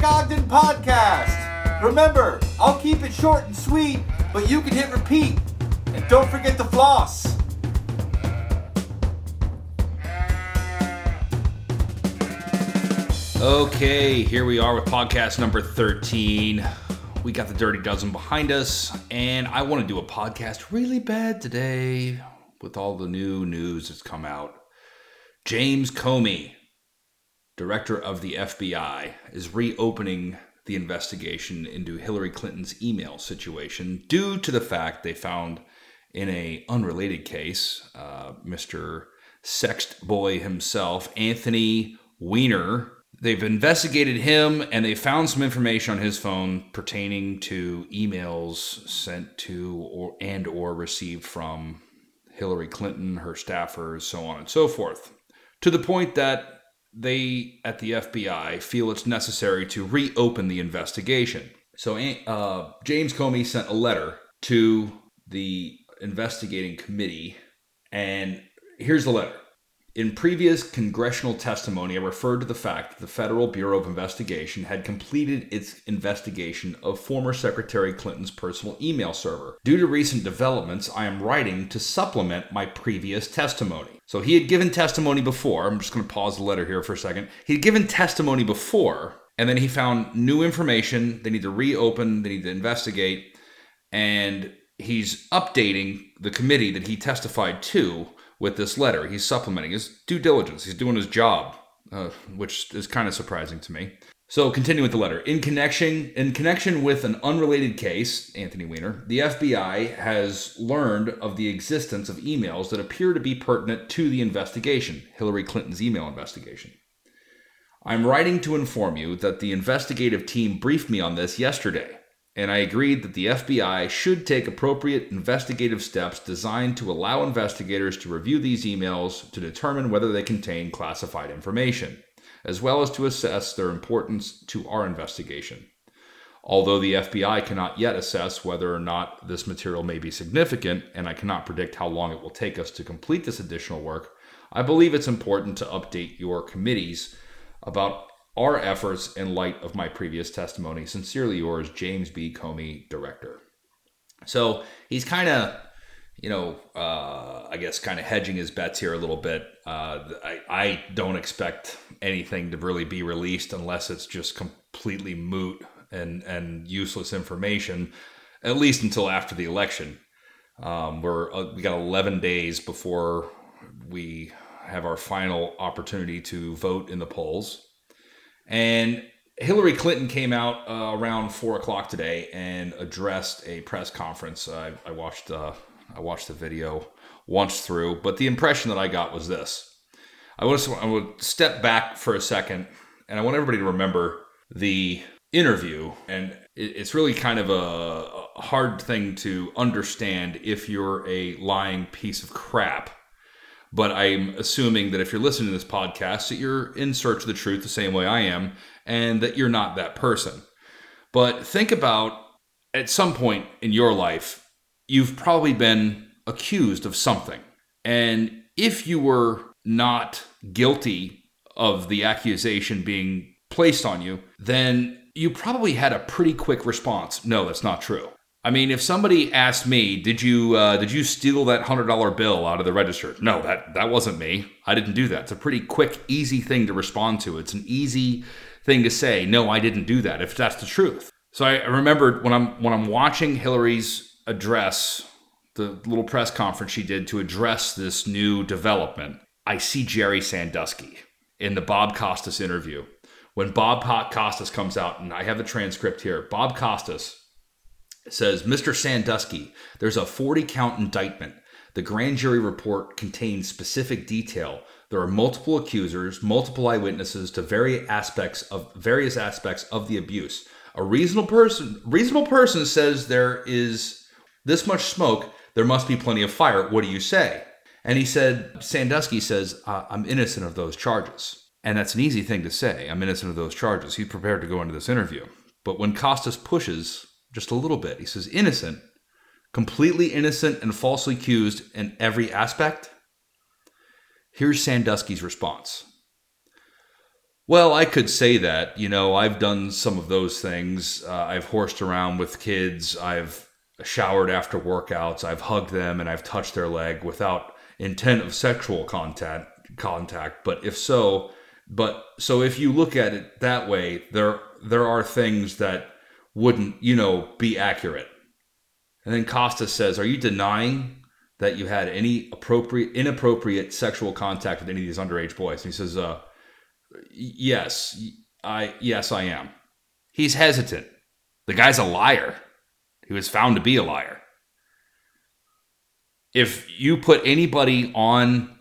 podcast. Remember, I'll keep it short and sweet, but you can hit repeat. And don't forget to floss. Okay, here we are with podcast number 13. We got the Dirty Dozen behind us, and I want to do a podcast really bad today with all the new news that's come out. James Comey, director of the FBI, is reopening the investigation into Hillary Clinton's email situation due to the fact they found in a unrelated case, uh, Mr. Sext Boy himself, Anthony Weiner, they've investigated him and they found some information on his phone pertaining to emails sent to or and or received from Hillary Clinton, her staffers, so on and so forth. To the point that they at the FBI feel it's necessary to reopen the investigation. So uh, James Comey sent a letter to the investigating committee, and here's the letter. In previous congressional testimony, I referred to the fact that the Federal Bureau of Investigation had completed its investigation of former Secretary Clinton's personal email server. Due to recent developments, I am writing to supplement my previous testimony. So he had given testimony before. I'm just going to pause the letter here for a second. He had given testimony before, and then he found new information. They need to reopen, they need to investigate, and he's updating the committee that he testified to with this letter. He's supplementing his due diligence. He's doing his job, uh, which is kind of surprising to me. So, continue with the letter. In connection, in connection with an unrelated case, Anthony Weiner, the FBI has learned of the existence of emails that appear to be pertinent to the investigation, Hillary Clinton's email investigation. I'm writing to inform you that the investigative team briefed me on this yesterday and I agreed that the FBI should take appropriate investigative steps designed to allow investigators to review these emails to determine whether they contain classified information, as well as to assess their importance to our investigation. Although the FBI cannot yet assess whether or not this material may be significant, and I cannot predict how long it will take us to complete this additional work, I believe it's important to update your committees about our efforts in light of my previous testimony. Sincerely yours, James B. Comey, Director. So he's kind of, you know, uh, I guess kind of hedging his bets here a little bit. Uh, I, I don't expect anything to really be released unless it's just completely moot and, and useless information, at least until after the election. Um, we're uh, we got 11 days before we have our final opportunity to vote in the polls. And Hillary Clinton came out uh, around four o'clock today and addressed a press conference. I, I watched uh, I watched the video once through, but the impression that I got was this. I want to I would step back for a second, and I want everybody to remember the interview. And it, it's really kind of a, a hard thing to understand if you're a lying piece of crap but I'm assuming that if you're listening to this podcast, that you're in search of the truth the same way I am, and that you're not that person. But think about at some point in your life, you've probably been accused of something. And if you were not guilty of the accusation being placed on you, then you probably had a pretty quick response. No, that's not true. I mean, if somebody asked me, "Did you uh, did you steal that hundred dollar bill out of the register?" No, that that wasn't me. I didn't do that. It's a pretty quick, easy thing to respond to. It's an easy thing to say, "No, I didn't do that." If that's the truth. So I, remembered when I'm when I'm watching Hillary's address, the little press conference she did to address this new development. I see Jerry Sandusky in the Bob Costas interview. When Bob Costas comes out, and I have the transcript here, Bob Costas says, Mr. Sandusky, there's a 40 count indictment. The grand jury report contains specific detail. There are multiple accusers, multiple eyewitnesses to various aspects of various aspects of the abuse. A reasonable person reasonable person says there is this much smoke, there must be plenty of fire. What do you say? And he said, Sandusky says, uh, I'm innocent of those charges. And that's an easy thing to say. I'm innocent of those charges. He's prepared to go into this interview. But when Costas pushes just a little bit. He says, innocent, completely innocent and falsely accused in every aspect. Here's Sandusky's response Well, I could say that. You know, I've done some of those things. Uh, I've horsed around with kids. I've showered after workouts. I've hugged them and I've touched their leg without intent of sexual contact. Contact, but if so, but so if you look at it that way, there there are things that wouldn't, you know, be accurate. And then Costa says, "Are you denying that you had any appropriate inappropriate sexual contact with any of these underage boys?" And he says, "Uh, yes, I yes I am." He's hesitant. The guy's a liar. He was found to be a liar. If you put anybody on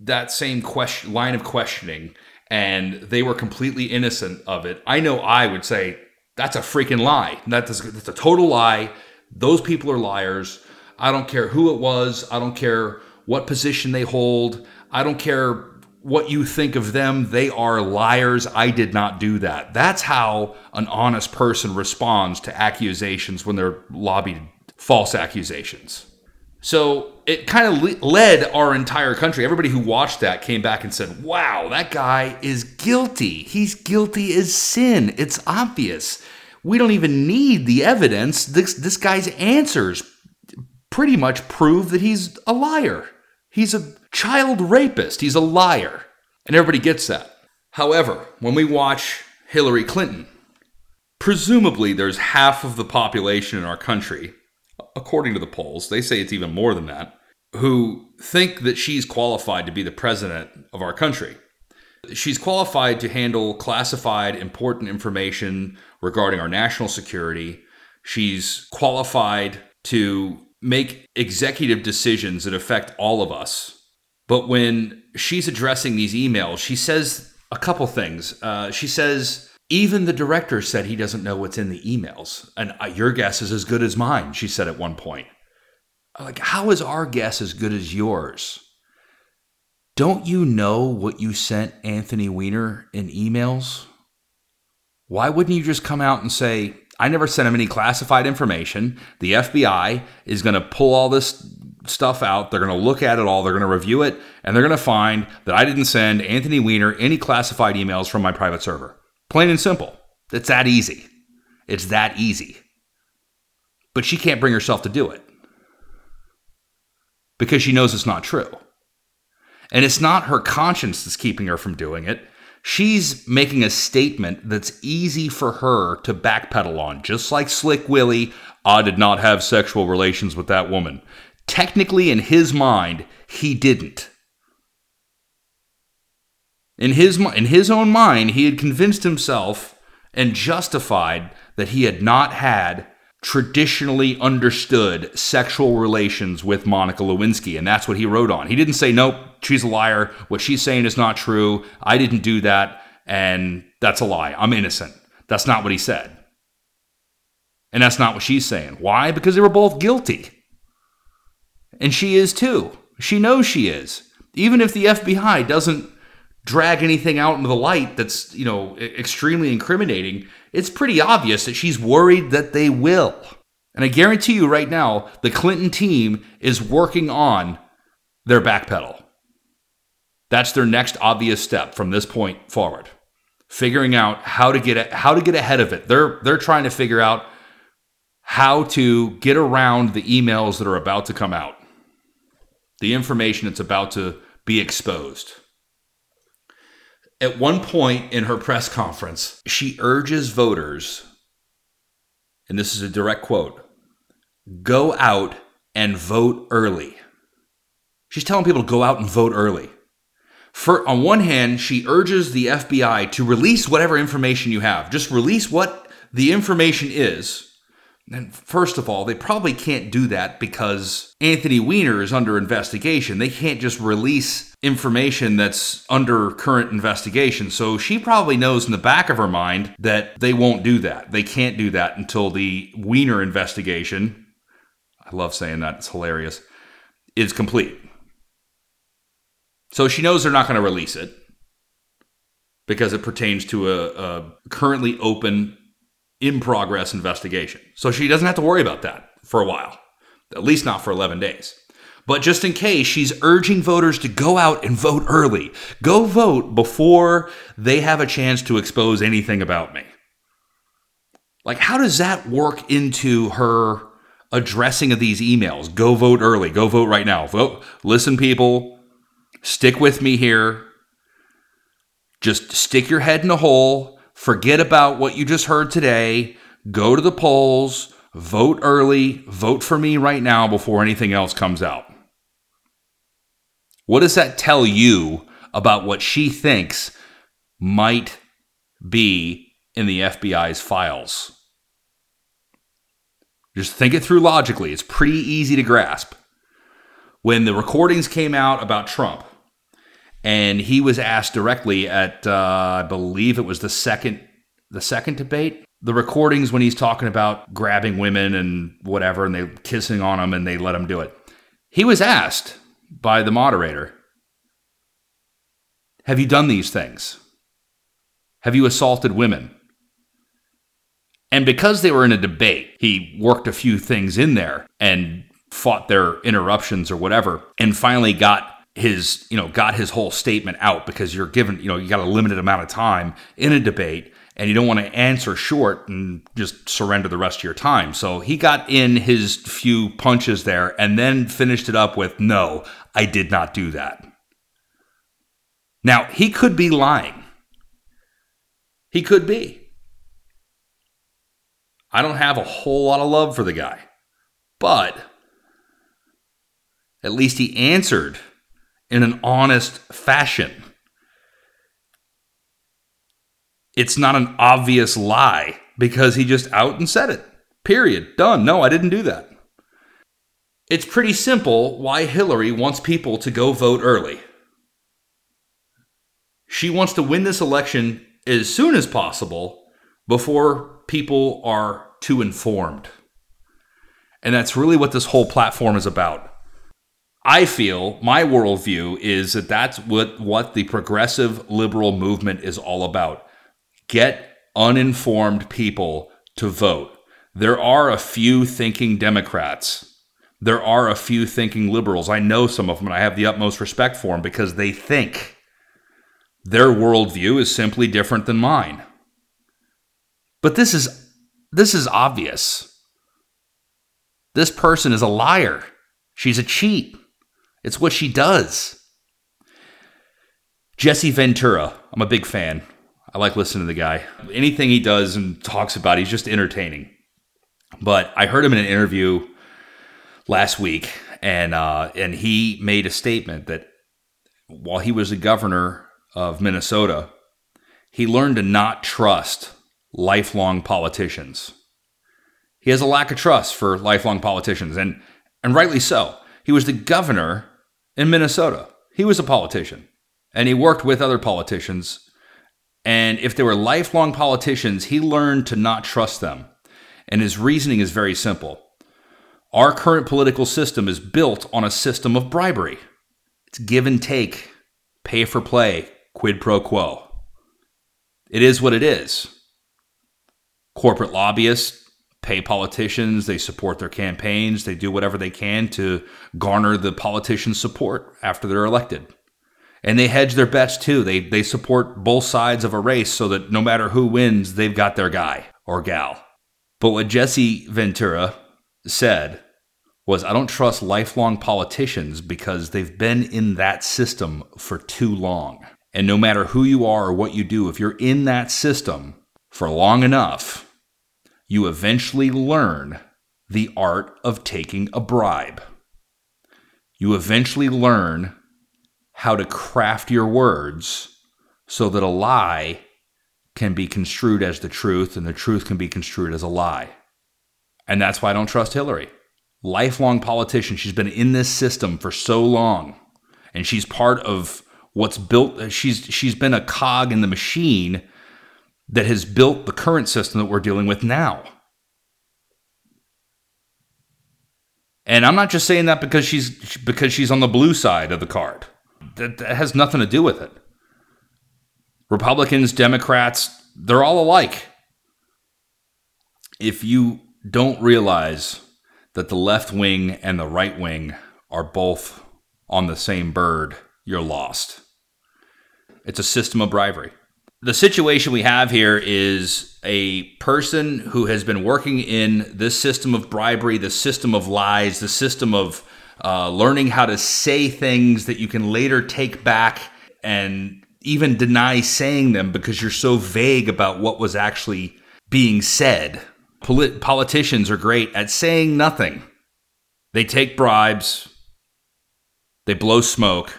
that same question line of questioning and they were completely innocent of it, I know I would say that's a freaking lie. That's, that's a total lie. Those people are liars. I don't care who it was. I don't care what position they hold. I don't care what you think of them. They are liars. I did not do that. That's how an honest person responds to accusations when they're lobbied false accusations. So it kind of led our entire country. Everybody who watched that came back and said, wow, that guy is guilty. He's guilty as sin. It's obvious. We don't even need the evidence. This, this guy's answers pretty much prove that he's a liar. He's a child rapist. He's a liar. And everybody gets that. However, when we watch Hillary Clinton, presumably there's half of the population in our country according to the polls, they say it's even more than that, who think that she's qualified to be the president of our country. She's qualified to handle classified important information regarding our national security. She's qualified to make executive decisions that affect all of us. But when she's addressing these emails, she says a couple things. Uh, she says, even the director said he doesn't know what's in the emails. And uh, your guess is as good as mine, she said at one point. Like, how is our guess as good as yours? Don't you know what you sent Anthony Weiner in emails? Why wouldn't you just come out and say, I never sent him any classified information. The FBI is going to pull all this stuff out. They're going to look at it all. They're going to review it, and they're going to find that I didn't send Anthony Weiner any classified emails from my private server. Plain and simple. It's that easy. It's that easy. But she can't bring herself to do it because she knows it's not true. And it's not her conscience that's keeping her from doing it. She's making a statement that's easy for her to backpedal on, just like Slick Willie. I did not have sexual relations with that woman. Technically, in his mind, he didn't. In his, in his own mind, he had convinced himself and justified that he had not had traditionally understood sexual relations with Monica Lewinsky. And that's what he wrote on. He didn't say, nope, she's a liar. What she's saying is not true. I didn't do that. And that's a lie. I'm innocent. That's not what he said. And that's not what she's saying. Why? Because they were both guilty. And she is too. She knows she is. Even if the FBI doesn't drag anything out into the light that's, you know, extremely incriminating, it's pretty obvious that she's worried that they will. And I guarantee you right now, the Clinton team is working on their backpedal. That's their next obvious step from this point forward. Figuring out how to get how to get ahead of it. They're they're trying to figure out how to get around the emails that are about to come out. The information that's about to be exposed. At one point in her press conference, she urges voters, and this is a direct quote go out and vote early. She's telling people to go out and vote early. For, on one hand, she urges the FBI to release whatever information you have. Just release what the information is and first of all, they probably can't do that because Anthony Weiner is under investigation. They can't just release information that's under current investigation. So she probably knows in the back of her mind that they won't do that. They can't do that until the Weiner investigation, I love saying that, it's hilarious, is complete. So she knows they're not going to release it because it pertains to a, a currently open in progress investigation. So she doesn't have to worry about that for a while, at least not for 11 days. But just in case, she's urging voters to go out and vote early. Go vote before they have a chance to expose anything about me. Like, how does that work into her addressing of these emails? Go vote early. Go vote right now. Vote. Listen, people, stick with me here. Just stick your head in a hole. Forget about what you just heard today. Go to the polls. Vote early. Vote for me right now before anything else comes out. What does that tell you about what she thinks might be in the FBI's files? Just think it through logically. It's pretty easy to grasp. When the recordings came out about Trump, and he was asked directly at, uh, I believe it was the second, the second debate. The recordings when he's talking about grabbing women and whatever, and they kissing on him, and they let him do it. He was asked by the moderator, "Have you done these things? Have you assaulted women?" And because they were in a debate, he worked a few things in there and fought their interruptions or whatever, and finally got his, you know, got his whole statement out because you're given, you know, you got a limited amount of time in a debate and you don't want to answer short and just surrender the rest of your time. So he got in his few punches there and then finished it up with, no, I did not do that. Now, he could be lying. He could be. I don't have a whole lot of love for the guy, but at least he answered in an honest fashion. It's not an obvious lie because he just out and said it. Period. Done. No, I didn't do that. It's pretty simple why Hillary wants people to go vote early. She wants to win this election as soon as possible before people are too informed. And that's really what this whole platform is about. I feel my worldview is that that's what, what the progressive liberal movement is all about. Get uninformed people to vote. There are a few thinking Democrats. There are a few thinking liberals. I know some of them, and I have the utmost respect for them because they think. Their worldview is simply different than mine. But this is this is obvious. This person is a liar. She's a cheat. It's what she does. Jesse Ventura, I'm a big fan. I like listening to the guy. Anything he does and talks about, he's just entertaining. But I heard him in an interview last week, and uh, and he made a statement that while he was the governor of Minnesota, he learned to not trust lifelong politicians. He has a lack of trust for lifelong politicians, and, and rightly so. He was the governor in Minnesota. He was a politician, and he worked with other politicians. And if they were lifelong politicians, he learned to not trust them. And his reasoning is very simple. Our current political system is built on a system of bribery. It's give and take, pay for play, quid pro quo. It is what it is corporate lobbyists pay politicians, they support their campaigns, they do whatever they can to garner the politicians' support after they're elected. And they hedge their bets too. They they support both sides of a race so that no matter who wins, they've got their guy or gal. But what Jesse Ventura said was I don't trust lifelong politicians because they've been in that system for too long. And no matter who you are or what you do, if you're in that system for long enough, you eventually learn the art of taking a bribe. You eventually learn how to craft your words so that a lie can be construed as the truth and the truth can be construed as a lie. And that's why I don't trust Hillary. Lifelong politician. She's been in this system for so long and she's part of what's built she's she's been a cog in the machine that has built the current system that we're dealing with now. And I'm not just saying that because she's because she's on the blue side of the card. That, that has nothing to do with it. Republicans, Democrats, they're all alike. If you don't realize that the left wing and the right wing are both on the same bird, you're lost. It's a system of bribery. The situation we have here is a person who has been working in this system of bribery, the system of lies, the system of uh, learning how to say things that you can later take back and even deny saying them because you're so vague about what was actually being said. Polit- politicians are great at saying nothing. They take bribes, they blow smoke,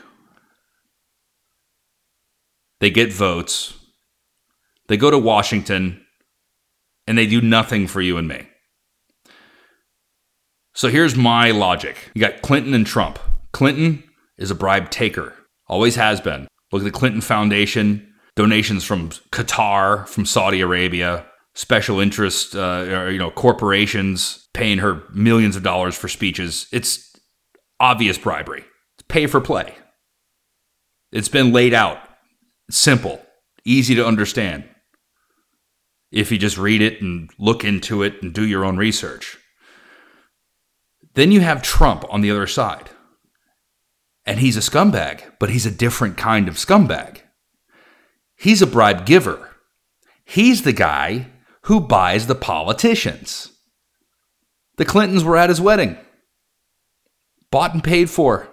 they get votes, they go to Washington, and they do nothing for you and me. So here's my logic you got Clinton and Trump. Clinton is a bribe taker, always has been. Look at the Clinton Foundation, donations from Qatar, from Saudi Arabia, special interest, uh, or, you know, corporations paying her millions of dollars for speeches. It's obvious bribery. It's pay for play. It's been laid out, simple, easy to understand. If you just read it and look into it and do your own research. Then you have Trump on the other side. And he's a scumbag, but he's a different kind of scumbag. He's a bribe giver. He's the guy who buys the politicians. The Clintons were at his wedding, bought and paid for.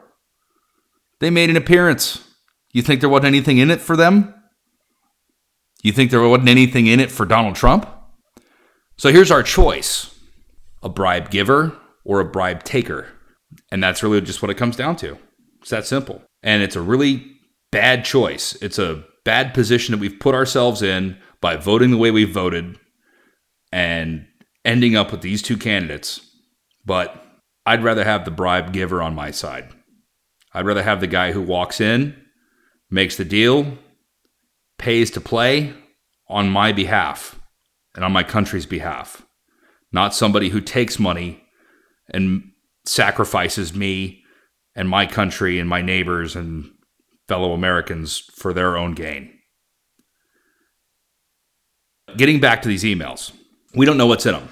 They made an appearance. You think there wasn't anything in it for them? You think there wasn't anything in it for Donald Trump? So here's our choice a bribe giver or a bribe taker. And that's really just what it comes down to. It's that simple. And it's a really bad choice. It's a bad position that we've put ourselves in by voting the way we've voted and ending up with these two candidates. But I'd rather have the bribe giver on my side. I'd rather have the guy who walks in, makes the deal, pays to play on my behalf and on my country's behalf, not somebody who takes money and sacrifices me and my country and my neighbors and fellow Americans for their own gain. Getting back to these emails, we don't know what's in them.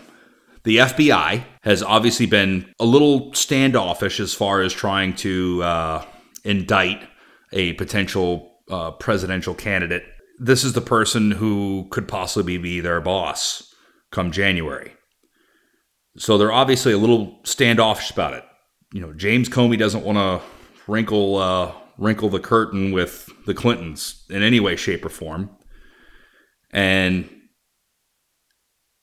The FBI has obviously been a little standoffish as far as trying to uh, indict a potential uh, presidential candidate. This is the person who could possibly be their boss come January. So they're obviously a little standoffish about it. You know, James Comey doesn't want to wrinkle uh, wrinkle the curtain with the Clintons in any way, shape, or form, and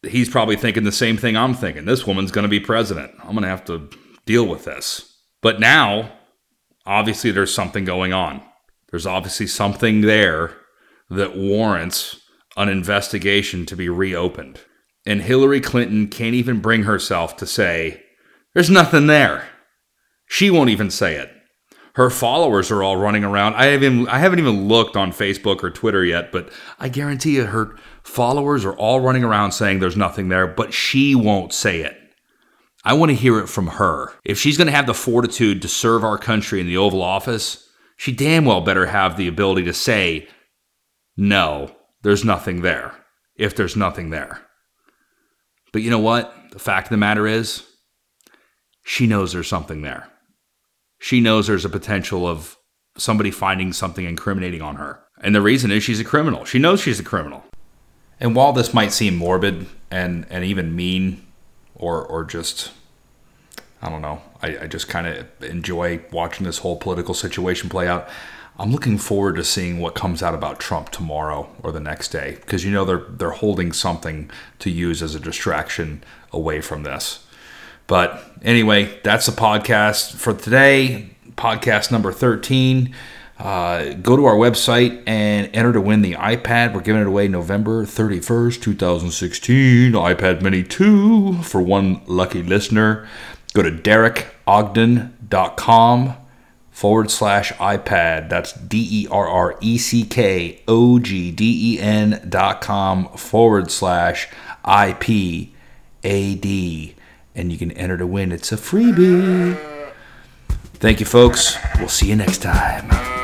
he's probably thinking the same thing I'm thinking. This woman's going to be president. I'm going to have to deal with this. But now, obviously, there's something going on. There's obviously something there that warrants an investigation to be reopened. And Hillary Clinton can't even bring herself to say, there's nothing there. She won't even say it. Her followers are all running around. I haven't, I haven't even looked on Facebook or Twitter yet, but I guarantee you her followers are all running around saying there's nothing there, but she won't say it. I want to hear it from her. If she's going to have the fortitude to serve our country in the Oval Office, she damn well better have the ability to say, no, there's nothing there, if there's nothing there. But you know what? The fact of the matter is, she knows there's something there. She knows there's a potential of somebody finding something incriminating on her. And the reason is she's a criminal. She knows she's a criminal. And while this might seem morbid and, and even mean or, or just, I don't know, I, I just kind of enjoy watching this whole political situation play out. I'm looking forward to seeing what comes out about Trump tomorrow or the next day because you know they're they're holding something to use as a distraction away from this. But anyway, that's the podcast for today. Podcast number 13. Uh, go to our website and enter to win the iPad. We're giving it away November 31st, 2016. iPad Mini 2 for one lucky listener. Go to derreckogden.com forward slash iPad. That's D E R R E C K O G D E N dot com forward slash I P A D. And you can enter to win. It's a freebie. Thank you, folks. We'll see you next time.